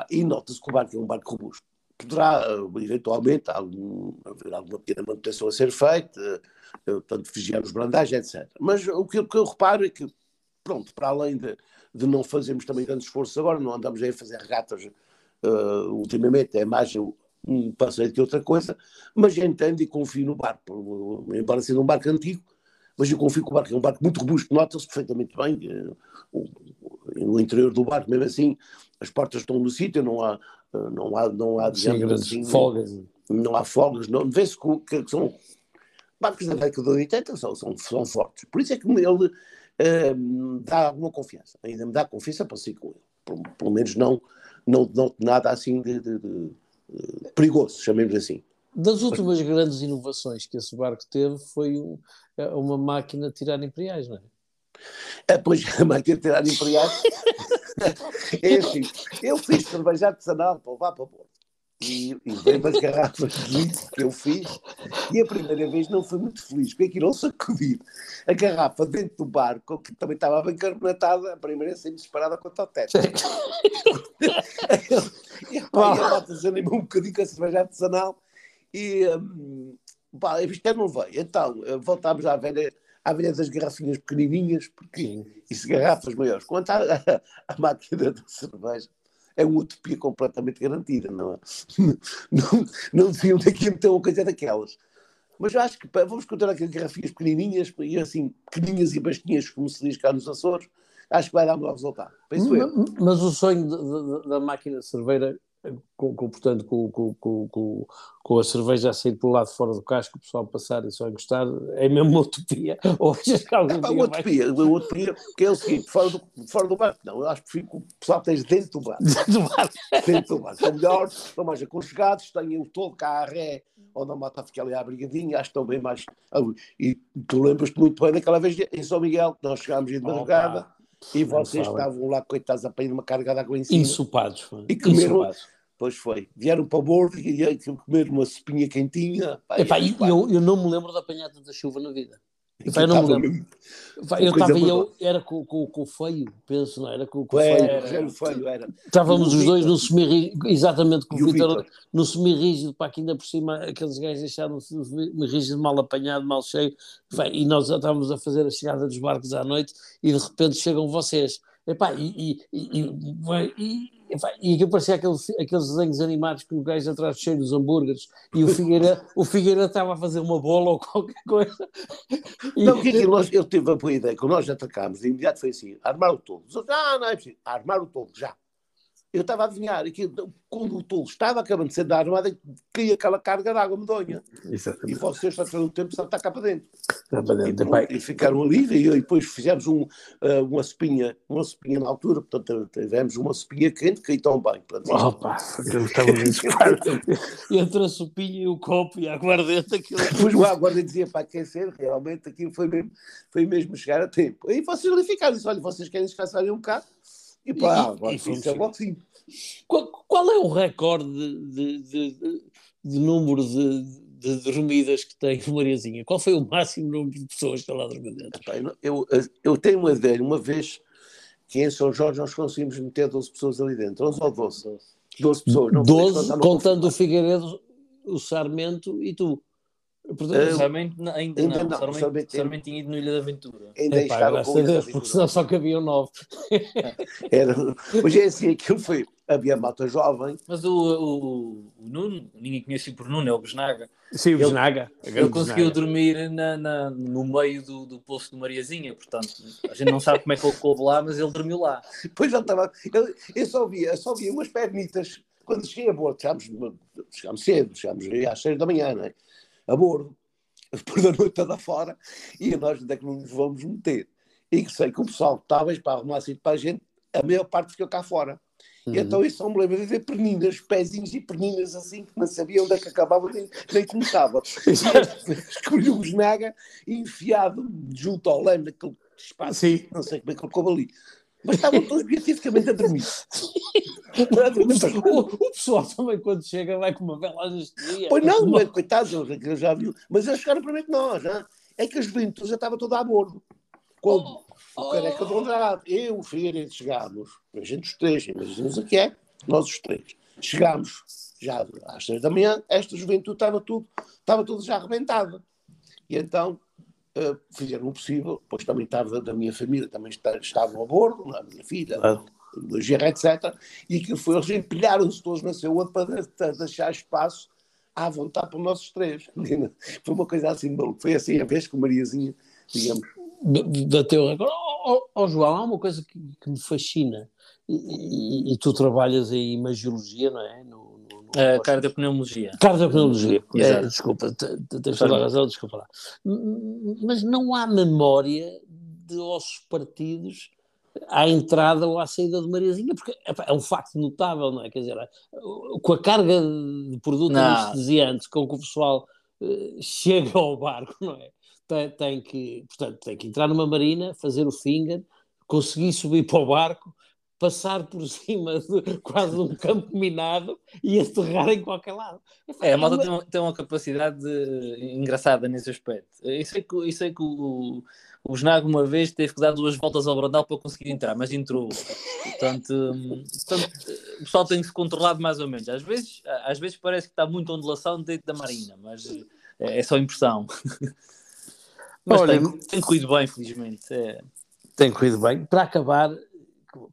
e nota-se que o barco é um barco robusto. Poderá, eh, eventualmente, algum, haver alguma pequena manutenção a ser feita, portanto, eh, vigiar os brandais, etc. Mas o que, o que eu reparo é que, pronto, para além de, de não fazermos também grandes esforços agora, não andamos a fazer regatas uh, ultimamente, é mais um passeio que outra coisa, mas entendo e confio no barco, embora seja um barco antigo, mas eu confio que o barco é um barco muito robusto, nota-se perfeitamente bem, no interior do barco, mesmo assim, as portas estão no sítio, não há, não há, não há digamos, Sim, assim, folgas. Não há folgas, não, vê-se que, que, são barcos da década de 80 são, são, são fortes. Por isso é que ele uh, dá alguma confiança, ainda me dá confiança para seguir com ele. Pelo, menos não, não, não nada assim de, de, de, de perigoso, chamemos assim. Das últimas grandes inovações que esse barco teve foi um, uma máquina de tirar imperiais, não é? É, pois, a tirar imperiais é assim, eu fiz cerveja artesanal para levar para Porto. E, e veio umas garrafas de litro que eu fiz, e a primeira vez não foi muito feliz, porque aquilo não sacudir a garrafa dentro do barco, que também estava bem carbonatada, a primeira vez sempre disparada contra o teto. e a malta desanimou um bocadinho com a cerveja artesanal, e um, pá, isto não veio. Então, voltámos à velha à velha das garrafinhas pequenininhas, porque Sim. isso garrafas maiores. Quanto à, a, a máquina de cerveja, é uma utopia completamente garantida, não é? Não, não deviam daqui meter uma coisa daquelas. Mas eu acho que pá, vamos contar aquelas garrafinhas pequenininhas, e assim, pequenininhas e basquinhas, como se diz cá nos Açores, acho que vai dar um bom resultado. Penso mas, mas o sonho da máquina cerveira com, com, portanto, com, com, com, a cerveja a sair pelo lado fora do casco, o pessoal passar e só encostar, é mesmo uma utopia? Ou achas que algum é uma utopia, uma utopia, porque é o seguinte, fora do, fora do barco, não, eu acho que fico, o pessoal esteja dentro do barco. Dentro do barco. dentro do barco. Estão melhores, estão mais aconchegados, têm o todo cá a ré, onde a mata fica ali à brigadinha, acho que estão bem mais... E tu lembras-te muito bem daquela vez em São Miguel, nós chegámos de madrugada, e vocês estavam lá, coitados, a uma carga de água em cima. Insupados. E comeram. Pois foi. Vieram para o bordo e comer uma sopinha quentinha. Pá, Epá, eu, eu não me lembro da apanhada da chuva na vida. Epá, eu não me lembro. eu estava eu, era com, com, com o feio, penso, não era? Com, com feio, era, feio, era. Estávamos os dois no semi-rígido, exatamente com o Vitor, no semi-rígido, para que ainda por cima aqueles gajos deixaram o semi-rígido mal apanhado, mal cheio, e nós estávamos a fazer a chegada dos barcos à noite e de repente chegam vocês. Epá, e, e, e, e que parecia aqueles, aqueles desenhos animados com o gajo atrás cheio dos hambúrgueres e o Figueira, o Figueira estava a fazer uma bola ou qualquer coisa. E... Não, que aquilo, eu tive a boa ideia, quando nós atacarmos, de imediato foi assim, armar o todo. Ah, não é preciso, armar o todo, já eu estava a adivinhar, e que, quando o tolo estava acabando de ser da armada, caiu aquela carga de água medonha. Exatamente. E vocês, está todo o tempo, só está cá para dentro. Está para dentro. E, pronto, e ficaram ali, e depois fizemos um, uh, uma sopinha, uma sopinha na altura, portanto, tivemos uma sopinha quente, que tão bem. Opa, eu estava Entre a sopinha e o copo e a aguardente, aquilo. Depois o aguardente dizia para aquecer, realmente aquilo foi mesmo, foi mesmo chegar a tempo. E vocês ali ficaram, disse, olha, vocês querem descansar um bocado? E pá, e, e isso é bom sim. Qual, qual, é o recorde de, de, de, de número de, dormidas que tem Mariazinha? Qual foi o máximo número de pessoas que estão lá dormindo dentro? Eu, eu tenho uma ideia, uma vez que em São Jorge nós conseguimos meter 12 pessoas ali dentro, 11 ou 12. 12 pessoas. Não 12, contando o Figueiredo, o Sarmento e tu. Portanto, uh, Sarmento ainda, ainda não, não. Sarmento tinha ido no Ilha da Aventura. Ainda Epá, estava com Deus, porque senão só cabiam nove. Era, hoje é assim, aquilo foi, havia malta jovem. Mas o, o, o Nuno, ninguém conhece por Nuno, é o Besnaga. Sim, o Besnaga. Ele, ele conseguiu dormir na, na, no meio do, do poço de Mariazinha, portanto, a gente não sabe como é que ele coube lá, mas ele dormiu lá. Pois ele estava, eu, eu só via, só via umas pernitas, quando cheguei a bordo, chegámos, chegámos cedo, chegámos às seis da manhã, não é? A bordo, depois da noite toda fora, e nós onde é que nos vamos meter? E que sei que o pessoal que estava para arrumar sítio para a gente, a maior parte ficou cá fora. Uhum. E então isso só me lembro de ver perninhas, pezinhos e perninhas assim, que não sabia onde é que acabava nem, nem começava. Escolhi o esnaga enfiado junto ao leme naquele espaço, Sim. não sei como é que ele ficou ali. Mas estavam todos beatificamente a dormir. o, o, pessoal também, quando chega, vai com uma vela anestesia. Pois não, mas, coitados, eles já viu. Mas eles chegaram primeiro que nós. Hein? É que a juventude já estava toda a bordo. Quando oh, o careca de Andrade, eu, o Figueiredo, chegámos, a gente os três, imaginemos o que é, nós os três, chegámos já às seis da manhã, esta juventude estava tudo, estava tudo já arrebentado. E então uh, fizeram o possível, pois também estava da, da minha família, também está, estavam a bordo, a minha filha, ah. a Gerra, etc. E aquilo foi, eles empilharam-se todos na outro para deixar espaço à vontade para os nossos três. Foi uma coisa assim, foi assim a vez que o Mariazinha, digamos. Bateu recorde. Oh, oh, João, há uma coisa que, que me fascina, e, e, e, tu trabalhas em imagiologia, não é? No, Uh, cardiopneumologia. Cardiopneumologia, é, desculpa, tens toda a razão, desculpa lá. Mas não há memória de ossos partidos à entrada ou à saída de Mariazinha, porque é um facto notável, não é? Quer dizer, com a carga de produtos anestesiantes com que o pessoal uh, chega ao barco, não é? Tem, tem, que, portanto, tem que entrar numa marina, fazer o finger, conseguir subir para o barco, passar por cima de quase um campo minado e aterrar em qualquer lado. É, a malta tem uma, tem uma capacidade de... engraçada nesse aspecto. Isso é que, isso é que o, o Snago uma vez teve que dar duas voltas ao Brandal para conseguir entrar, mas entrou. Portanto, portanto, o pessoal tem que se controlar mais ou menos. Às vezes, às vezes parece que está muito ondulação dentro da marina, mas é, é só impressão. mas Olha, tem, tem corrido bem, felizmente. É. Tem corrido bem. Para acabar,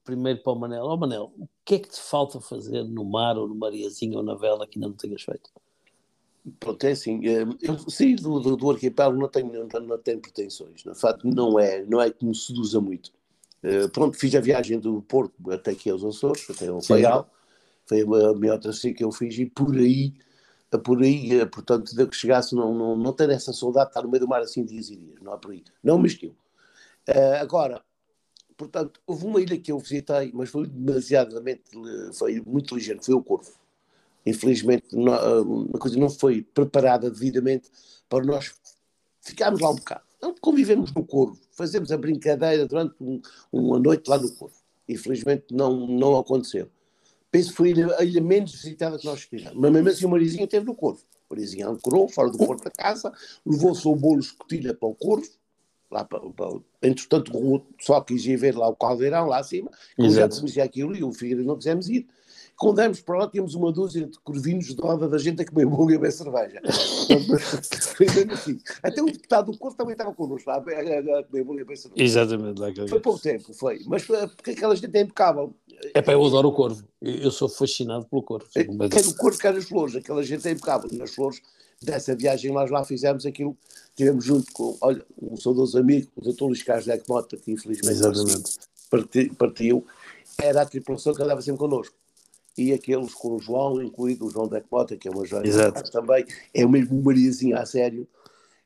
primeiro para o Manel. Ó oh, Manel, o que é que te falta fazer no mar ou no Mariazinho ou na vela que ainda não tenhas feito? Pronto, é assim, eh, eu sair do, do, do arquipélago não tenho, não, não tenho pretensões, de facto não é, não é que me seduza muito. Uh, pronto, fiz a viagem do Porto até aqui aos Açores, até ao Faial, foi a melhor travessia que eu fiz e por aí, por aí, portanto, de que chegasse, não, não, não ter essa saudade de estar no meio do mar assim dias e dias, não é por aí, não me esquilo. Uh, agora, portanto, houve uma ilha que eu visitei, mas foi demasiadamente, foi muito ligeiro, foi o Corvo. Infelizmente, não, a coisa não foi preparada devidamente para nós ficarmos lá um bocado. Não convivemos no Corvo, fazemos a brincadeira durante um, uma noite lá no Corvo. Infelizmente, não, não aconteceu. Penso que foi a ilha, a ilha menos visitada que nós fizemos. Mas mesmo assim, o Marizinho esteve no Corvo. O Marizinho ancorou fora do Corvo da casa, levou-se o bolo escotilha para o Corvo, lá para, para, entretanto o pessoal quis ir ver lá o caldeirão lá acima, como já conhecia aquilo e o Figueiredo não quisemos ir. Quando demos para lá, tínhamos uma dúzia de corvinhos de roda da gente a comer bolo e a beber cerveja. Até o deputado do Corpo também estava connosco lá a, comer bolo e a beber cerveja. Exatamente. Lá foi pouco tempo, foi. Mas porque aquela gente é impecável. É para eu adoro o corvo. Eu sou fascinado pelo corvo. É, quer o corvo, quer as flores. Aquela gente é impecável. Nas flores dessa viagem nós lá fizemos aquilo, tivemos junto com, olha, um saudoso amigo, o doutor Luís Carlos Leque Mota, que infelizmente partiu, partiu, era a tripulação que andava sempre connosco. E aqueles com o João, incluído o João Decmota, que é uma joia. Também, é o mesmo Mariazinho a sério.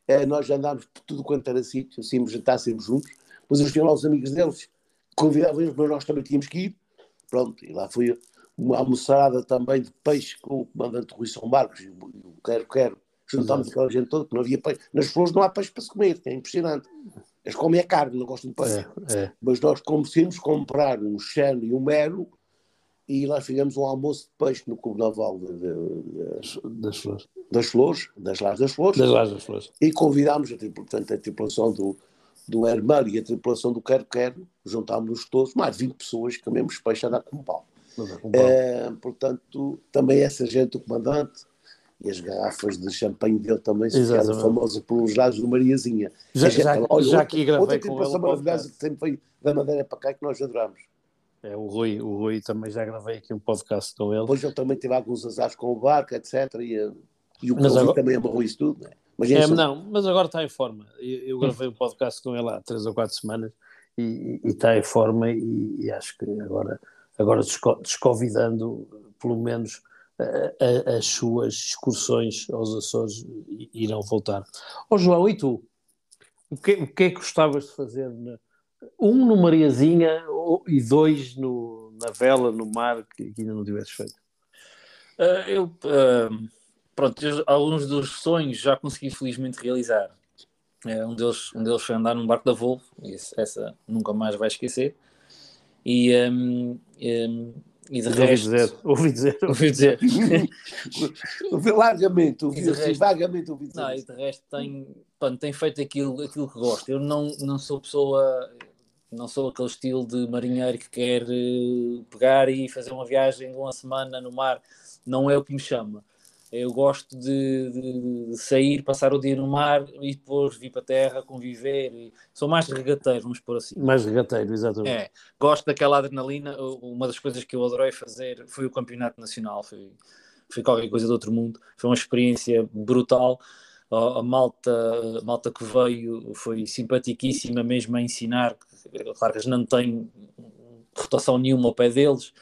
É, nós andámos por tudo quanto era sítio, assim, jantar sempre juntos, mas eles tinham lá os amigos deles, convidavam-nos, mas nós também tínhamos que ir. Pronto, e lá foi uma almoçarada também de peixe com o comandante Rui São Marcos, e o Quero Quero. Juntámos aquela gente toda, porque não havia peixe. Nas flores não há peixe para se comer, é impressionante. Eles comem a carne, não gostam de peixe. É, é. Mas nós conseguimos comprar um chano e um mero e lá fizemos um almoço de peixe no Clube Naval de, de, de, das Flores. Das Flores, das Lares das Flores. Das Lares das Flores. E convidámos a, portanto, a tripulação do, do Hermano e a tripulação do Quero Quero, juntámos-nos todos, mais de 20 pessoas que comemos peixe a dar com pau. É, portanto, também essa gente, o comandante, e as garrafas de champanhe dele também se ficaram famosas pelos lados do Mariazinha. Já, já, olha, já aqui gravei outra com ele. maravilhosa que sempre foi da Madeira para cá que nós adoramos. É, o, Rui, o Rui também já gravei aqui um podcast com ele. Depois ele também teve alguns azares com o barco, etc. E, e o mas agora... também amarrou isso tudo, não é? Mas, é, não, mas agora está em forma. Eu, eu gravei um podcast com ele há três ou quatro semanas e, e está em forma e, e, acho que agora, agora desconvidando pelo menos a, a, as suas excursões aos Açores irão voltar. Ó oh, João, e tu? O que, o que é que gostavas de fazer na, um no Mariazinha e dois no, na vela, no mar, que, que ainda não tivesses feito? Uh, eu, uh, pronto, eu, alguns dos sonhos já consegui felizmente realizar. Uh, um, deles, um deles foi andar num barco da Volvo, essa nunca mais vai esquecer. E, um, um, e de resto. Dizer, ouvi dizer. Ouvi dizer. ouvi largamente, ouvi assim, vagamente ouvi dizer. Não, e de resto tem, pronto, tem feito aquilo, aquilo que gosto. Eu não, não sou pessoa não sou aquele estilo de marinheiro que quer uh, pegar e fazer uma viagem de uma semana no mar. Não é o que me chama. Eu gosto de, de, de sair, passar o dia no mar e depois vir para a terra, conviver. E... Sou mais regateiro, vamos por assim. Mais regateiro, exatamente. É, gosto daquela adrenalina. Uma das coisas que eu adorei fazer foi o campeonato nacional. Foi, foi qualquer coisa do outro mundo. Foi uma experiência brutal a malta, a malta que veio foi simpaticíssima mesmo a ensinar, claro que não têm rotação nenhuma ao pé deles,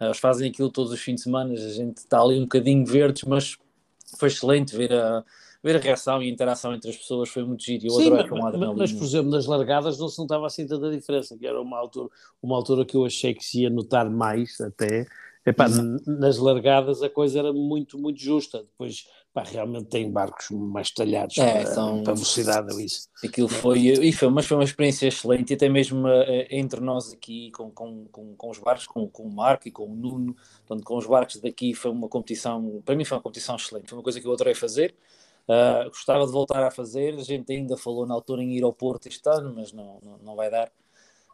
eles fazem aquilo todos os fins de semana, a gente está ali um bocadinho verdes, mas foi excelente ver a, ver a reação e a interação entre as pessoas, foi muito giro. Eu Sim, mas, mas, mas, por exemplo, nas largadas não se notava assim tanta diferença, que era uma altura, uma altura que eu achei que se ia notar mais até. Epá, uhum. Nas largadas a coisa era muito, muito justa. Depois pá, realmente tem barcos mais talhados é, para, são... para velocidade ou isso. Aquilo foi, e foi, mas foi uma experiência excelente, e até mesmo uh, entre nós aqui com, com, com, com os barcos, com, com o Marco e com o Nuno, portanto, com os barcos daqui foi uma competição, para mim foi uma competição excelente, foi uma coisa que eu adorei fazer. Uh, gostava de voltar a fazer, a gente ainda falou na altura em ir ao Porto este ano, mas não, não, não vai dar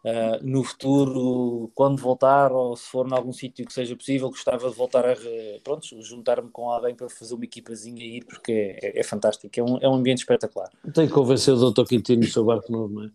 uh, no futuro, quando voltar, ou se for em algum sítio que seja possível, gostava de voltar a pronto, juntar-me com alguém para fazer uma equipazinha ir, porque é, é, fantástico, é um, é um ambiente espetacular. Tem que convencer o Dr. Quintino no seu barco novo, não é?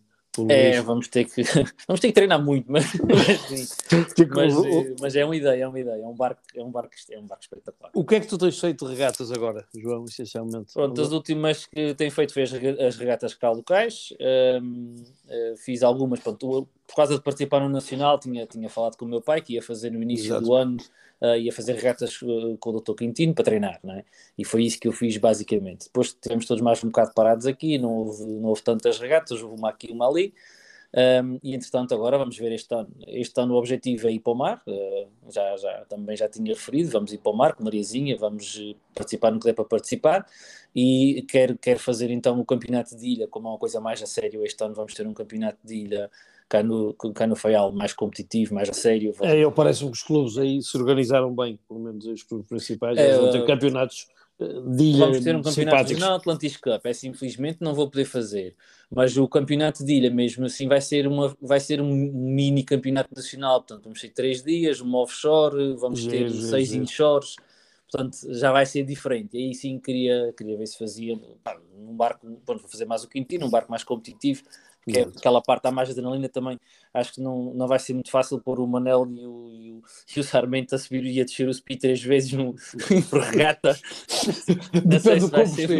É, vamos ter que vamos ter que treinar muito, mas, mas, mas, mas, é uma ideia, é uma ideia, é um barco, é um barco, é um barco espetacular. O que é que tu tens feito de regatas agora, João, essencialmente? Pronto, as últimas que tenho feito foi as regatas cá locais, um, uh, eh, fiz algumas, pronto, por causa de participar no Nacional, tinha, tinha falado com o meu pai que ia fazer no início Exato. do ano uh, ia fazer regatas uh, com o Dr. Quintino para treinar, não é? E foi isso que eu fiz basicamente. Depois tivemos todos mais um bocado parados aqui, não houve, não houve tantas regatas, houve uma aqui e uma ali. Um, e entretanto, agora vamos ver este ano. Este ano o objetivo é ir para o mar, uh, já, já, também já tinha referido. Vamos ir para o mar com Mariazinha, vamos participar no que der para participar. E quero, quero fazer então o campeonato de ilha como uma coisa mais a sério. Este ano vamos ter um campeonato de ilha cá no, cá no Faial mais competitivo, mais a sério. É, eu parece que os clubes aí se organizaram bem, pelo menos os clubes principais, é, vão ter campeonatos eh, de ilha Vamos ter um campeonato não Atlantis Cup, essa infelizmente não vou poder fazer, mas o campeonato de ilha mesmo assim vai ser, uma, vai ser um mini campeonato nacional, portanto vamos ter três dias, um offshore, vamos ter seis inshores, portanto já vai ser diferente. E aí sim queria, queria ver se fazia pá, um barco, pronto, vou fazer mais o Quintino, um barco mais competitivo, que é aquela parte da mais adrenalina também, acho que não, não vai ser muito fácil pôr o Manel e o, e o, e o Sarmento a subir e a descer o speed três vezes no, por regata. depende do combustível.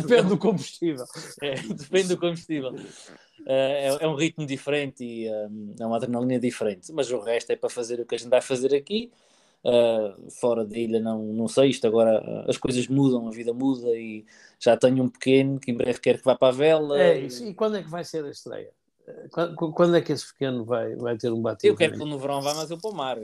Depende do combustível. É, depende do combustível. Uh, é, é, um ritmo diferente e um, é uma adrenalina diferente, mas o resto é para fazer o que a gente vai fazer aqui. Uh, fora da ilha, não, não sei. Isto agora uh, as coisas mudam, a vida muda e já tenho um pequeno que em breve quer que vá para a vela. É isso. E quando é que vai ser a estreia? Quando, quando é que esse pequeno vai, vai ter um batido? Eu quero que no verão vá, mas eu para o mar.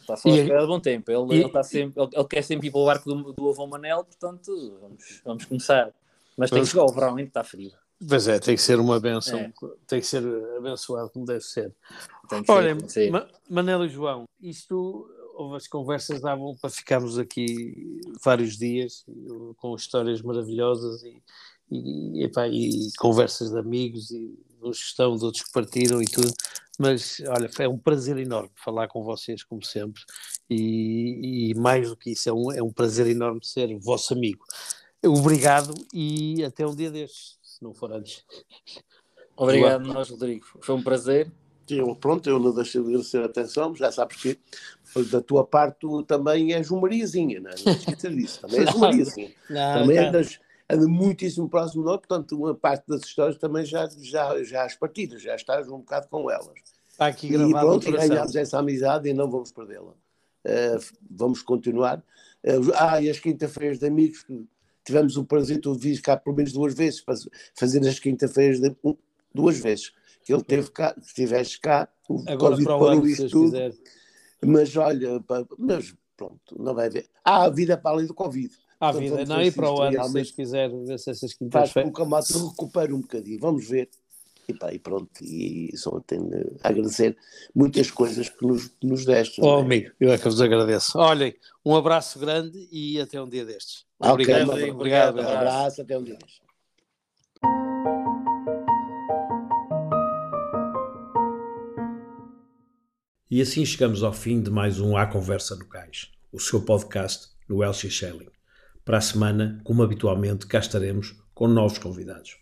Está só a espera de bom tempo. Ele, e... ele, está sempre, ele, ele, quer sempre ir para o barco do, do avô Manel, portanto vamos, vamos começar. Mas tem que chegar ao verão, ainda está frio. Pois é, tem que ser uma benção, é. tem que ser abençoado como deve ser. Olha, ser. Manel e João, isto houve as conversas davam para ficarmos aqui vários dias com histórias maravilhosas e, e, epá, e conversas de amigos e uns que estão, de outros que partiram e tudo. Mas olha, é um prazer enorme falar com vocês, como sempre, e, e mais do que isso, é um, é um prazer enorme ser vosso amigo. Obrigado e até um dia destes, se não for antes. Obrigado, nós, Rodrigo. Foi um prazer. Eu, pronto, eu não deixei de agradecer a atenção, já sabes que da tua parte tu também és uma Mariazinha, não é? Não esqueças disso, também és uma Mariazinha. Não, também não. andas, andas muitíssimo próximo de nós, portanto, uma parte das histórias também já, já, já as partidas, já estás um bocado com elas. Está aqui gravado. E pronto, ganhámos essa amizade e não vamos perdê-la. Uh, vamos continuar. Uh, ah, e as quinta-feiras de amigos, tivemos o prazer, tu vis cá pelo menos duas vezes, fazer as quinta-feiras duas vezes. Que ele teve cá, estiveste cá, o Agora Covid para o ano, tudo. Quiser mas olha, mas pronto, não vai haver. Há a vida para além do Covid. Há então, vida, não, e para o ano, se quiser ver se essas quintas faz com que a recupere um bocadinho, vamos ver. E, pá, e pronto, e só tenho a agradecer muitas coisas que nos, nos deste. Oh, é? amigo, eu é que vos agradeço. Olhem, um abraço grande e até um dia destes. Obrigado, okay, obrigado, obrigado, um abraço, até um dia destes. E assim chegamos ao fim de mais um A Conversa no Cais, o seu podcast no Elsie Schelling. Para a semana, como habitualmente, cá estaremos com novos convidados.